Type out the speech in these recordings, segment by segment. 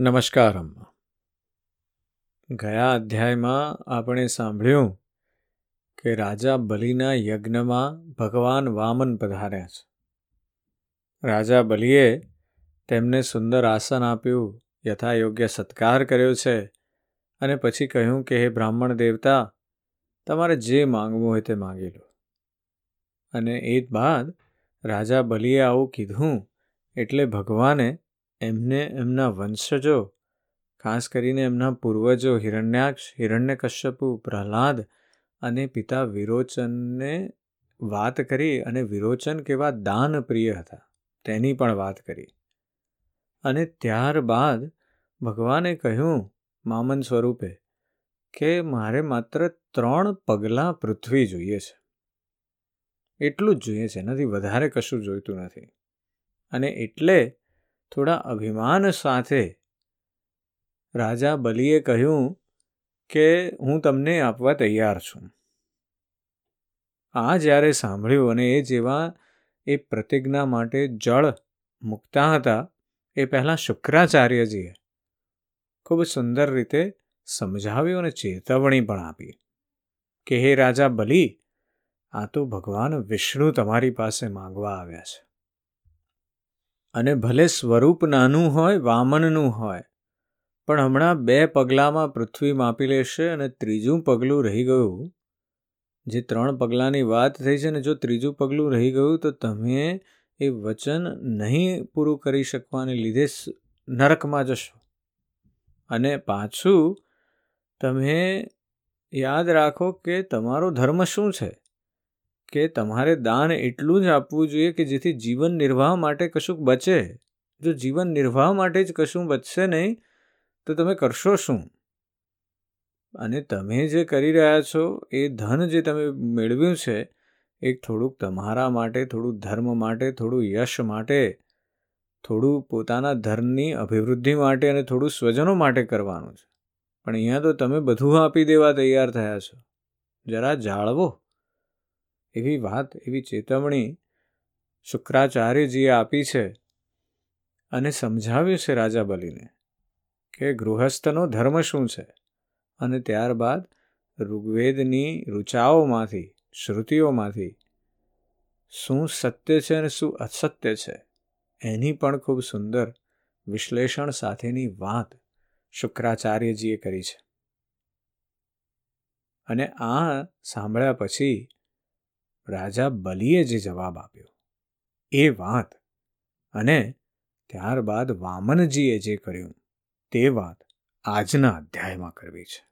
નમસ્કાર અમ્મા ગયા અધ્યાયમાં આપણે સાંભળ્યું કે રાજા બલિના યજ્ઞમાં ભગવાન વામન પધાર્યા છે. રાજા બલિએ તેમને સુંદર આસન આપ્યું, યથાયોગ્ય સત્કાર કર્યો છે અને પછી કહ્યું કે, હે બ્રાહ્મણ દેવતા, તમારે જે માંગવું હોય તે માગી લો. અને એ બાદ રાજા બલિએ આવું કીધું એટલે ભગવાને એમને એમના વંશજો, ખાસ કરીને એમના પૂર્વજો હિરણ્યાક્ષ, હિરણ્યકશ્યપુ, પ્રહલાદ અને પિતા વિરોચનને વાત કરી અને વિરોચન કેવા દાન પ્રિય હતા, તેની પણ વાત કરી. અને ત્યારબાદ ભગવાને કહ્યું મામન સ્વરૂપે કે મારે માત્ર ત્રણ પગલાં પૃથ્વી જોઈએ છે. એટલું જ જોઈએ છે, એનાથી વધારે કશું જોઈતું નથી. અને એટલે થોડા અભિમાન સાથે રાજા બલિએ કહ્યું કે હું તમને આપવા તૈયાર છું. આ જ્યારે સાંભળ્યું અને એ જેવા એ પ્રતિજ્ઞા માટે જળ મૂકતા હતા, એ પહેલાં શુક્રાચાર્યજીએ ખૂબ સુંદર રીતે સમજાવ્યું અને ચેતવણી પણ આપી કે, હે રાજા બલિ, આ તો ભગવાન વિષ્ણુ તમારી પાસે માંગવા આવ્યા છે. અને ભલે સ્વરૂપ નાનું હોય, વામનનું હોય, પણ હમણાં બે પગલામાં પૃથ્વી માપી લેશે અને ત્રીજું પગલું રહી ગયું. જે ત્રણ પગલાંની વાત થઈ છે ને જો ત્રીજું પગલું રહી ગયું, તો તમે એ વચન નહીં પૂરું કરી શકવાને લીધે નરકમાં જશો. અને પાછું તમે યાદ રાખો કે તમારો ધર્મ શું છે? કે તમારે દાન એટલું જ આપવું જોઈએ કે જેથી જીવન નિર્વાહ માટે કશુંક બચે. જો જીવન નિર્વાહ માટે જ કશું બચશે નહીં, તો તમે કરશો શું? અને તમે જે કરી રહ્યા છો, એ ધન જે તમે મેળવ્યું છે, એ થોડુંક તમારા માટે થોડું ધર્મ માટે, થોડું યશ માટે, થોડું પોતાના ધર્મની અભિવૃદ્ધિ માટે અને થોડું સ્વજનો માટે કરવાનું છે. પણ અહીંયા તો તમે બધું આપી દેવા તૈયાર થયા છો. જરા જાળવો. એવી વાત, એવી ચેતવણી શુક્રાચાર્યજીએ આપી છે અને સમજાવ્યું છે રાજા બલિને કે ગૃહસ્થનો ધર્મ શું છે? અને ત્યારબાદ ઋગ્વેદની ઋચાઓમાંથી, શ્રુતિઓમાંથી શું સત્ય છે અને શું અસત્ય છે? એની પણ ખૂબ સુંદર વિશ્લેષણ સાથેની વાત શુક્રાચાર્યજીએ કરી છે. અને આ સાંભળ્યા પછી રાજા બલિએ જે જવાબ આપ્યો, એ વાત. અને ત્યારબાદ વામનજીએ જે કર્યું, તે વાત આજના અધ્યાયમાં કરવી છે.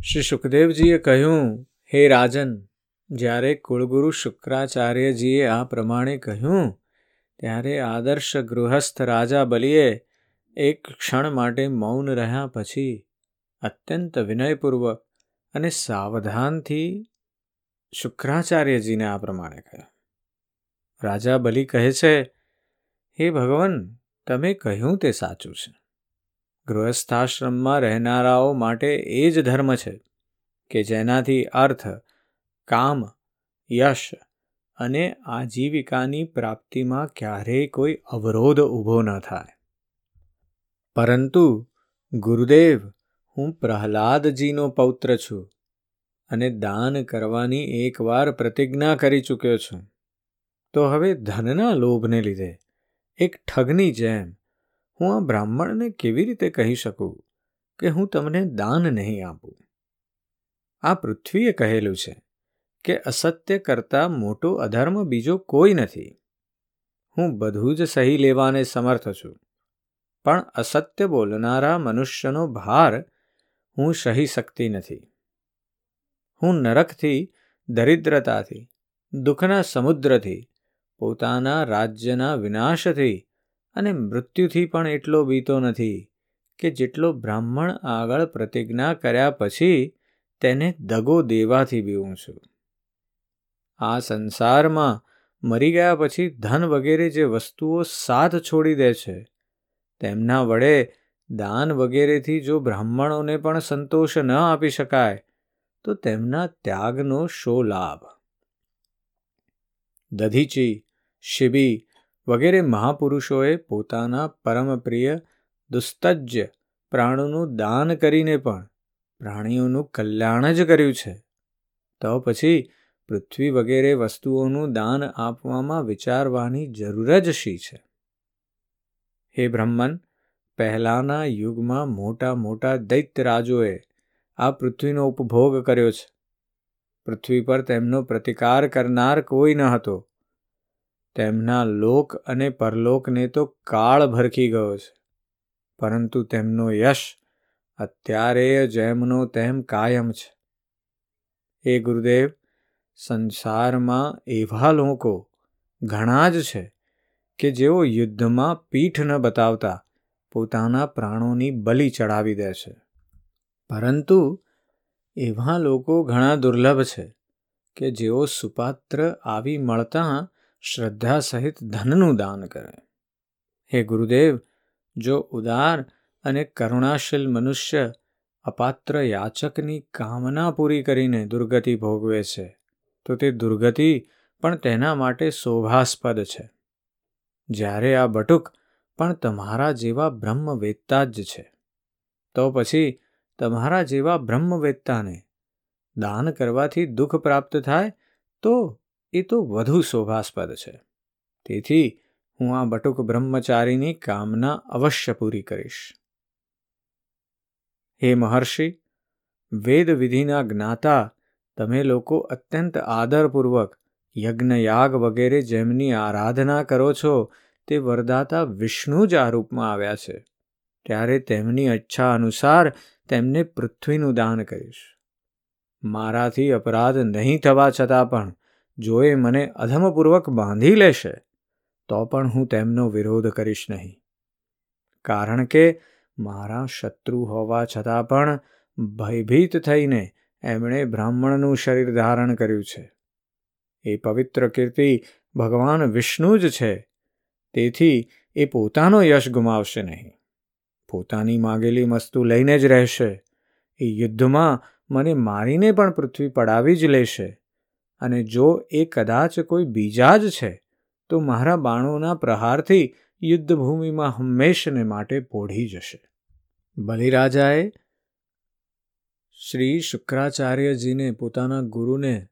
શ્રી સુખદેવજીએ કહ્યું, હે રાજન, જ્યારે કુળગુરુ શુક્રાચાર્યજીએ આ પ્રમાણે કહ્યું, ત્યારે આદર્શ ગૃહસ્થ રાજા બલિએ એક ક્ષણ માટે મૌન રહ્યા પછી, અત્યંત વિનયપૂર્વક અને સાવધાનથી શુક્રાચાર્યજીને આ પ્રમાણે કહ્યું. રાજા બલિ કહે છે, હે ભગવાન, તમે કહ્યું તે સાચું છે. ગૃહસ્થાશ્રમમાં રહેનારાઓ માટે એ જ ધર્મ છે કે જેનાથી અર્થ, કામ, યશ અને આજીવિકાની પ્રાપ્તિમાં ક્યારેય કોઈ અવરોધ ઊભો ન થાય. પરંતુ ગુરુદેવ, હું પ્રહલાદજીનો પૌત્ર છું. અને દાન કરવાની એકવાર પ્રતિજ્ઞા કરી ચૂક્યો છું. તો હવે ધનના લોભને લીધે એક ઠગની જેમ હું આ બ્રાહ્મણને કેવી રીતે કહી શકું કે હું તમને દાન નહીં આપું? આ પૃથ્વીએ કહેલું છે કે અસત્ય કરતાં મોટો અધર્મ બીજો કોઈ નથી. હું બધું જ સહી લેવાને સમર્થ છું. પણ અસત્ય બોલનારા મનુષ્યનો ભાર હું સહી શકતી નથી. હું નરકથી, દરિદ્રતાથી, દુઃખના સમુદ્રથી, પોતાના રાજ્યના વિનાશથી અને મૃત્યુથી પણ એટલો બીતો નથી કે જેટલો બ્રાહ્મણ આગળ પ્રતિજ્ઞા કર્યા પછી તેને દગો દેવાથી બીવું છું. આ સંસારમાં મરી ગયા પછી ધન વગેરે જે વસ્તુઓ સાથ છોડી દે છે, તેમના વડે દાન વગેરેથી જો બ્રાહ્મણોને પણ સંતોષ ન આપી શકાય તો તેમના ત્યાગનો શો લાભ? દધીચી, શિબી વગેરે મહાપુરુષોએ પોતાના પરમપ્રિય દુસ્તજ્ય પ્રાણોનું દાન કરીને પણ પ્રાણીઓનું કલ્યાણ જ કર્યું છે. તો પછી પૃથ્વી વગેરે વસ્તુઓનું દાન આપવામાં વિચારવાની જરૂર જ શી છે? હે બ્રહ્મન, પહેલાંના યુગમાં મોટા મોટા દૈત્યરાજોએ આ પૃથ્વીનો ઉપભોગ કર્યો છે. પૃથ્વી પર તેમનો પ્રતિકાર કરનાર કોઈ ન હતો. તેમના લોક અને પરલોકને તો કાળ ભરખી ગયો છે. પરંતુ તેમનો યશ અત્યારે જેમનો તેમ કાયમ છે. એ ગુરુદેવ, સંસારમાં એવા લોકો ઘણા જ છે કે જેઓ યુદ્ધમાં પીઠ ન બતાવતા પોતાના પ્રાણોની બલિ ચડાવી દે છે. પરંતુ એવા લોકો ઘણા દુર્લભ છે કે જેઓ સુપાત્ર આવી મળતા શ્રદ્ધા સહિત ધનનું દાન કરે. હે ગુરુદેવ, જો ઉદાર અને કરુણાશીલ મનુષ્ય અપાત્ર યાચકની કામના પૂરી કરીને દુર્ગતિ ભોગવે છે, તો તે દુર્ગતિ પણ તેના માટે શોભાસ્પદ છે. જ્યારે આ બટુક પણ તમારા જેવા બ્રહ્મવેત્તા જ છે, તો પછી તમારા જેવા બ્રહ્મવેત્તાને દાન કરવાથી દુઃખ પ્રાપ્ત થાય, તો એ તો વધુ શોભાસ્પદ છે. તેથી હું આ બટુક બ્રહ્મચારીની કામના અવશ્ય પૂરી કરીશ. હે મહર્ષિ વેદ વિધિના જ્ઞાતા, તમે લોકો અત્યંત આદરપૂર્વક યજ્ઞયાગ વગેરે જેમની આરાધના કરો છો, તે વરદાતા વિષ્ણુ જ આ રૂપમાં આવ્યા છે. ત્યારે તેમની ઈચ્છા અનુસાર તેમને પૃથ્વીનું દાન કરીશ. મારાથી અપરાધ નહીં થવા છતાં પણ, જો એ મને અધમપૂર્વક બાંધી લેશે, તો પણ હું તેમનો વિરોધ કરીશ નહીં. કારણ કે મારા શત્રુ હોવા છતાં પણ ભયભીત થઈને એમણે બ્રાહ્મણનું શરીર ધારણ કર્યું છે. એ પવિત્ર કીર્તિ ભગવાન વિષ્ણુ જ છે. તેથી એ પોતાનો યશ ગુમાવશે નહીં. પોતાની માગેલી વસ્તુ લઈને જ રહેશે. એ યુદ્ધમાં મને મારીને પણ પૃથ્વી પડાવી જ લેશે. અને જો એ કદાચ કોઈ બીજા જ છે, તો મારા બાણોના પ્રહારથી યુદ્ધભૂમિમાં હંમેશને માટે પોઢી જશે. બલિરાજાએ શ્રી શુક્રાચાર્યજીને પોતાના ગુરુને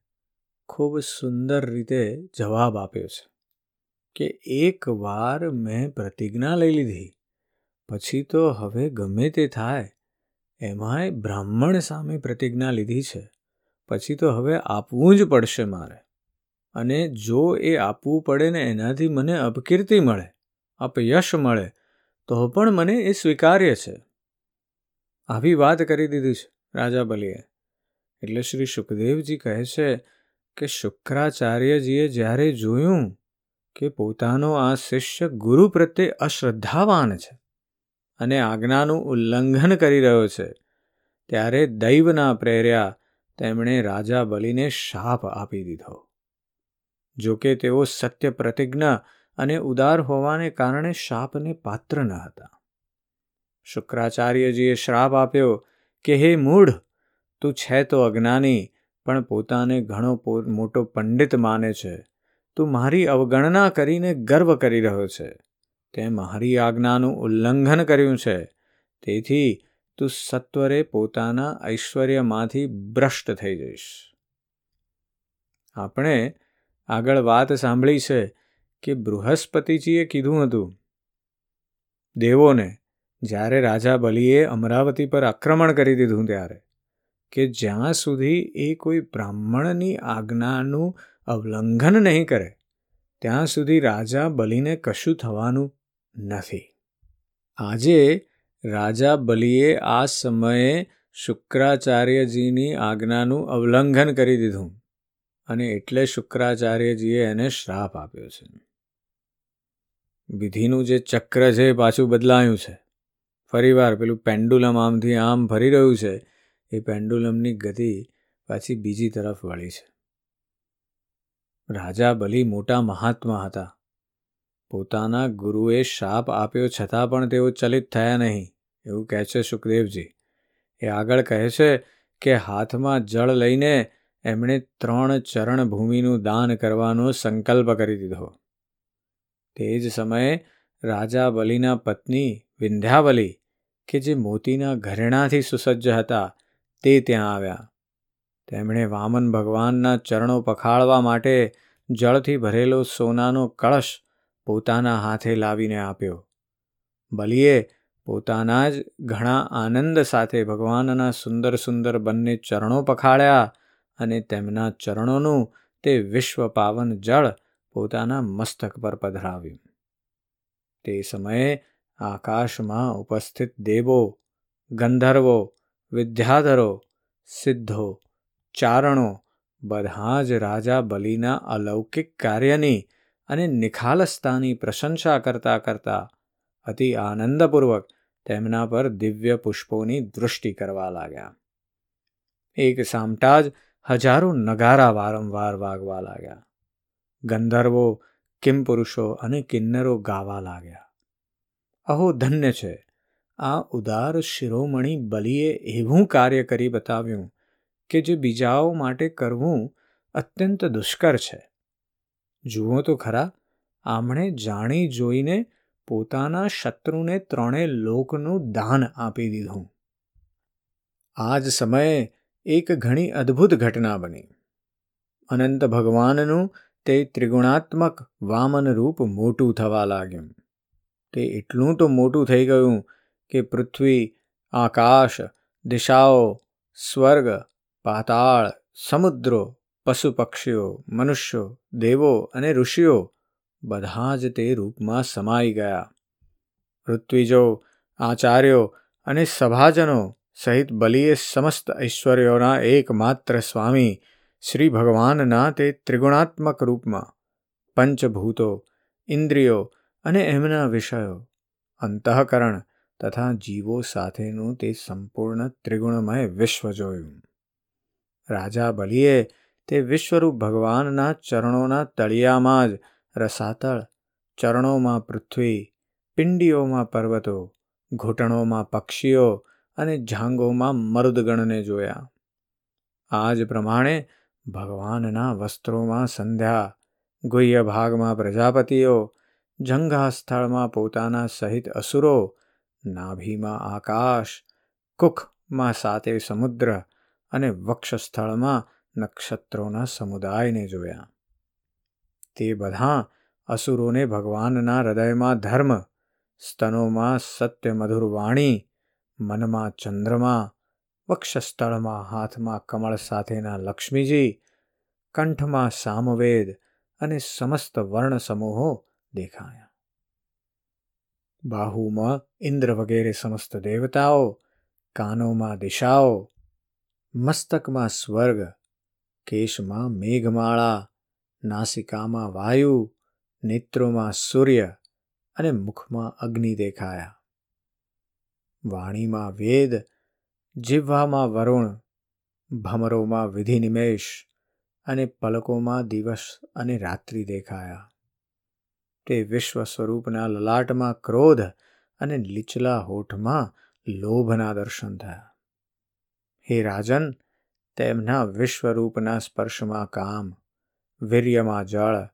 ખૂબ સુંદર રીતે જવાબ આપ્યો છે કે એકવાર મેં પ્રતિજ્ઞા લઈ લીધી પછી તો હવે ગમે તે થાય, એમાંય બ્રાહ્મણ સામે પ્રતિજ્ઞા લીધી છે. પછી તો હવે આપવું જ પડશે મારે. અને જો એ આપવું પડે ને એનાથી મને અપકીર્તિ મળે, અપયશ મળે, તો પણ મને એ સ્વીકાર્ય છે. આવી વાત કરી દીધી છે, રાજા બલિએ. એટલે શ્રી સુખદેવજી કહે છે કે શુક્રાચાર્યજીએ જ્યારે જોયું કે પોતાનો આ શિષ્ય ગુરુ પ્રત્યે અશ્રદ્ધાવાન છે અને આજ્ઞાનું ઉલ્લંઘન કરી રહ્યો છે. ત્યારે દૈવના પ્રેર્યા તેમણે રાજા બલિને શાપ આપી દીધો. જોકે તેઓ સત્ય પ્રતિજ્ઞા અને ઉદાર હોવાને કારણે શાપને પાત્ર ન હતા. શુક્રાચાર્યજીએ શ્રાપ આપ્યો કે, હે મૂઢ, તું છે તો અજ્ઞાની, પણ પોતાને ઘણો મોટો પંડિત માને છે. તું મારી અવગણના કરીને ગર્વ કરી રહ્યો છે. તે મારી આજ્ઞાનું ઉલ્લંઘન કર્યું છે, તેથી તું સત્વરે પોતાના ઐશ્વર્યમાંથી ભ્રષ્ટ થઈ જઈશ. આપણે આગળ વાત સાંભળી છે કે બૃહસ્પતિજીએ કીધું હતું, દેવોને, જ્યારે રાજા બલિએ અમરાવતી પર આક્રમણ કરી દીધું ત્યારે, કે જ્યાં સુધી એ કોઈ બ્રાહ્મણની આજ્ઞાનું અવલંઘન નહીં કરે, ત્યાં સુધી રાજા બલિને કશું થવાનું નથી. આજે રાજા બલિએ આ સમયે શુક્રાચાર્યજીની આજ્ઞાનું અવલંઘન કરી દીધું અને એટલે શુક્રાચાર્યજીએ એને શ્રાપ આપ્યો છે. વિધિનું જે ચક્ર છે એ પાછું બદલાયું છે. ફરીવાર પેલું પેન્ડુલમ આમથી આમ ફરી રહ્યું છે, એ પેન્ડુલમની ગતિ પાછી બીજી તરફ વળી છે. રાજા બલી મોટા મહાત્મા હતા. પોતાના ગુરુએ શાપ આપ્યો છતાં પણ તેઓ ચલિત થયા નહીં. એવું કહે છે સુખદેવજી. એ આગળ કહે છે કે હાથમાં જળ લઈને એમણે ત્રણ ચરણ ભૂમિનું દાન કરવાનો સંકલ્પ કરી દીધો. તે જ સમયે રાજા બલિના પત્ની વિંધ્યાવલી કે જે મોતીના ઘરેણાથી સુસજ્જ હતા, તે ત્યાં આવ્યા. તેમણે વામન ભગવાનના ચરણો પખાળવા માટે જળથી ભરેલો સોનાનો કળશ પોતાના હાથે લાવીને આપ્યો. બલિએ, પોતાના જ ઘણા આનંદ સાથે ભગવાનના સુંદર સુંદર બંને ચરણો પખાળ્યા અને તેમના ચરણોનું તે વિશ્વ પાવન જળ પોતાના મસ્તક પર પધરાવ્યું. તે સમયે આકાશમાં ઉપસ્થિત દેવો, ગંધર્વો, વિદ્યાધરો, સિદ્ધો, ચારણો, બધા જ રાજા બલિના અલૌકિક કાર્યની અને નિખાલસતાની પ્રશંસા કરતા કરતા અતિ આનંદપૂર્વક તેમના પર દિવ્ય પુષ્પોની દૃષ્ટિ કરવા લાગ્યા. એક સામટા જ હજારો નગારા વારંવાર વાગવા લાગ્યા. ગંધર્વો કિમપુરુષો અને કિન્નરો ગાવા લાગ્યા. અહો, ધન્ય છે. આ ઉદાર શિરોમણી બલિએ એવું કાર્ય કરી બતાવ્યું કે જે બીજાઓ માટે કરવું અત્યંત દુષ્કર છે. જુઓ તો ખરા, આમણે જાણી જોઈને પોતાના શત્રુને ત્રણે લોકનું દાન આપી દીધું. આ જ સમયે એક ઘણી અદ્ભુત ઘટના બની. અનંત ભગવાનનું તે ત્રિગુણાત્મક વામન રૂપ મોટું થવા લાગ્યું. તે એટલું તો મોટું થઈ ગયું કે પૃથ્વી, આકાશ, દિશાઓ, સ્વર્ગ, પાતાળ, સમુદ્રો પશુ પક્ષીઓ મનુષ્યો, દેવો અને ઋષિઓ બધા જ તે રૂપમાં સમાઈ ગયા. ઋત્વિજો, આચાર્યો અને સભાજનો સહિત બલિએ સમસ્ત ઐશ્વર્યોના એકમાત્ર સ્વામી શ્રી ભગવાનના તે ત્રિગુણાત્મક રૂપમાં. પંચભૂતો, ઇન્દ્રિયો અને એમના વિષયો, અંતઃકરણ તથા જીવો સાથેનું તે સંપૂર્ણ ત્રિગુણમય વિશ્વ જોયું. રાજા બલિએ તે વિશ્વરૂપ ભગવાનના ચરણોના તળિયામાં જ રસાતળ, ચરણોમાં પૃથ્વી, પિંડીઓમાં પર્વતો, ઘૂંટણોમાં પક્ષીઓ અને જાંગોમાં મરુદગણને જોયા. આ જ પ્રમાણે ભગવાનના વસ્ત્રોમાં સંધ્યા, ગુહ્ય ભાગમાં પ્રજાપતિઓ જંઘા સ્થળમાં પોતાના સહિત અસુરો, નાભીમાં આકાશ, કુખમાં સાતે સમુદ્ર અને વક્ષસ્થળમાં નક્ષત્રોના સમુદાયને જોયા. તે બધા અસુરોને ભગવાનના હૃદયમાં ધર્મ, સ્તનોમાં સત્ય મધુર વાણી, મનમાં ચંદ્રમા, વક્ષસ્થળમાં હાથમાં કમળ સાથેના લક્ષ્મીજી, કંઠમાં સામવેદ અને સમસ્ત વર્ણ સમૂહો દેખાયા. બાહુમાં ઇન્દ્ર વગેરે સમસ્ત દેવતાઓ, કાનોમાં દિશાઓ, મસ્તકમાં સ્વર્ગ કેશમાં મેઘમાળા, નાસિકામાં વાયુ, નેત્રોમાં સૂર્ય અને મુખમાં અગ્નિ દેખાયા. વાણીમાં વેદ જીવવામાં વરુણ, ભમરોમાં વિધિ નિમેષ અને પલકોમાં દિવસ અને રાત્રિ દેખાયા. તે વિશ્વ સ્વરૂપના લલાટમાં ક્રોધ અને લીચલા હોઠમાં લોભના દર્શન થયા. હે રાજન તેમના વિશ્વરૂપના સ્પર્શમાં કામ, વીર્યમાં જળ,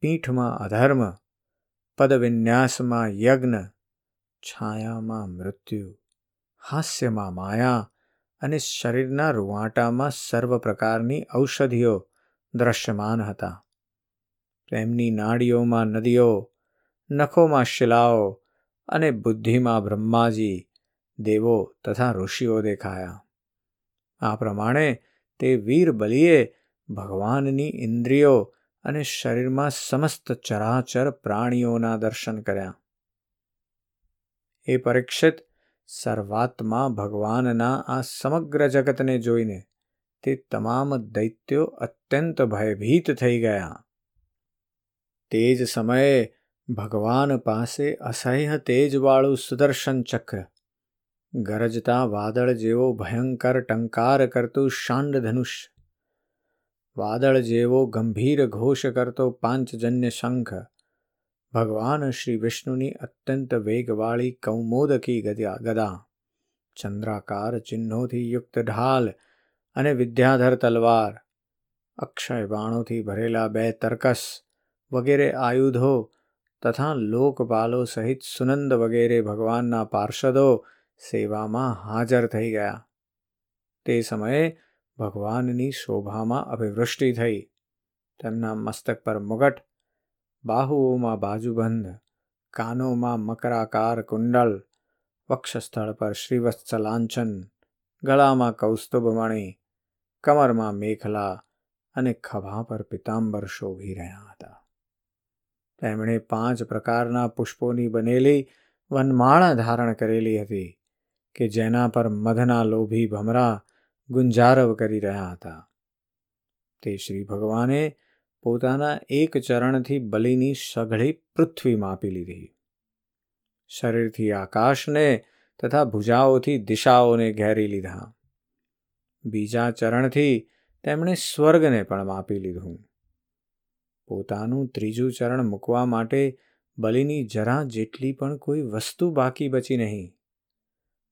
પીઠમાં અધર્મ, પદવિન્યાસમાં યજ્ઞ, છાયામાં મૃત્યુ, હાસ્યમાં માયા અને શરીરના રૂવાટામાં સર્વ પ્રકારની ઔષધિઓ દ્રશ્યમાન હતા. તેમની નાડીઓમાં નદીઓ, નખોમાં શિલાઓ અને બુદ્ધિમાં બ્રહ્માજી, દેવો તથા ઋષિઓ દેખાયા. આ પ્રમાણે તે વીર બલિએ ભગવાનની ઇન્દ્રિયો અને શરીરમાં સમસ્ત ચરાચર પ્રાણીઓના દર્શન કર્યા. એ પરીક્ષિત સર્વાત્મા ભગવાનના આ સમગ્ર જગતને જોઈને તે તમામ દૈત્યો અત્યંત ભયભીત થઈ ગયા. તે જ સમયે ભગવાન પાસે અસહ્ય તેજવાળું સુદર્શન ચક્ર ગરજતા વાદળ જેવો ભયંકર ટંકાર કરતું શાંડ ધનુષ વાદળ જેવો ગંભીર ઘોષ કરતો પાંચજન્ય શંખ. ભગવાન શ્રી વિષ્ણુની અત્યંત વેગવાળી કૌમોદકી ગદા ગદા. ચંદ્રાકાર ચિહ્નોથી યુક્ત ઢાલ અને વિદ્યાધર તલવાર. અક્ષય બાણોથી ભરેલા બે તર્કસ વગેરે આયુધો તથા લોકપાલો સહિત સુનંદ વગેરે ભગવાનના પાર્ષદો સેવામાં હાજર થઈ ગયા. તે સમયે ભગવાનની શોભામાં અભિવૃષ્ટિ થઈ. તેમના મસ્તક પર મુગટ, બાહુઓમાં બાજુબંધ, કાનોમાં મકરાકાર કુંડલ, વક્ષસ્થળ પર શ્રીવત્સલાંછન ગળામાં કૌસ્તુભમણી, કમરમાં મેખલા અને ખભા પર પિતાંબર શોભી રહ્યા હતા. તેમણે પાંચ પ્રકારના પુષ્પોની બનેલી વનમાળા ધારણ કરેલી હતી. કે જેના પર મધના લોભી ભમરા ગુંજારવ કરી રહ્યા હતા. તે શ્રી ભગવાને પોતાના એક ચરણથી બલિની સઘળી પૃથ્વી માપી લીધી. શરીરથી આકાશને તથા ભુજાઓથી દિશાઓને ઘેરી લીધા. બીજા ચરણથી તેમણે સ્વર્ગને પણ માપી લીધું. પોતાનું ત્રીજું ચરણ મૂકવા માટે બલિની જરા જેટલી પણ કોઈ વસ્તુ બાકી બચી નહીં.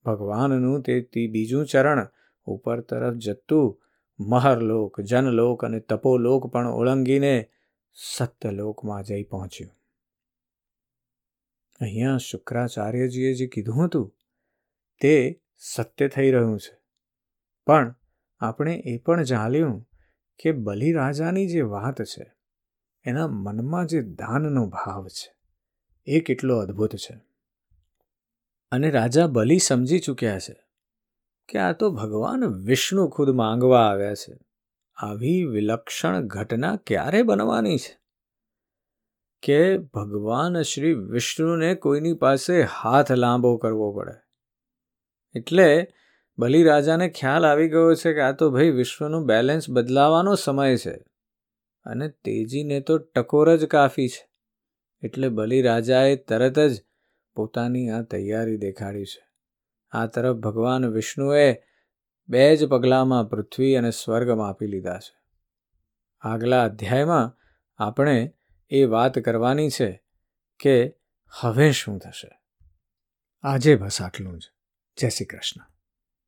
ભગવાનનું તે બીજું ચરણ ઉપર તરફ જતું મહરલોક, જનલોક અને તપોલોક પણ ઓળંગીને સત્યલોકમાં જઈ પહોંચ્યું. અહીંયા શુક્રાચાર્યજીએ જે કીધું હતું, તે સત્ય થઈ રહ્યું છે. પણ આપણે એ પણ જાણ્યું કે બલિરાજાની જે વાત છે, એના મનમાં જે દાનનો ભાવ છે, એ કેટલો અદ્ભુત છે. અને રાજા બલિ સમજી ચૂક્યા છે કે આ તો ભગવાન વિષ્ણુ ખુદ માંગવા આવ્યા છે. આવી વિલક્ષણ ઘટના ક્યારે બનવાની છે? કે ભગવાન શ્રી વિષ્ણુને કોઈની પાસે હાથ લાંબો કરવો પડે. એટલે બલિરાજાને ખ્યાલ આવી ગયો છે કે આ તો ભાઈ વિશ્વનું બેલેન્સ બદલાવાનો સમય છે અને તેજીને તો ટકોર જ કાફી છે. એટલે બલિરાજાએ તરત જ પોતાની આ તૈયારી દેખાડી છે. આ તરફ ભગવાન વિષ્ણુએ બે જ પગલામાં પૃથ્વી અને સ્વર્ગમાં આપી લીધા છે. આગલા અધ્યાયમાં આપણે એ વાત કરવાની છે કે હવે શું થશે? આજે બસ આટલું જ. જય શ્રી કૃષ્ણ.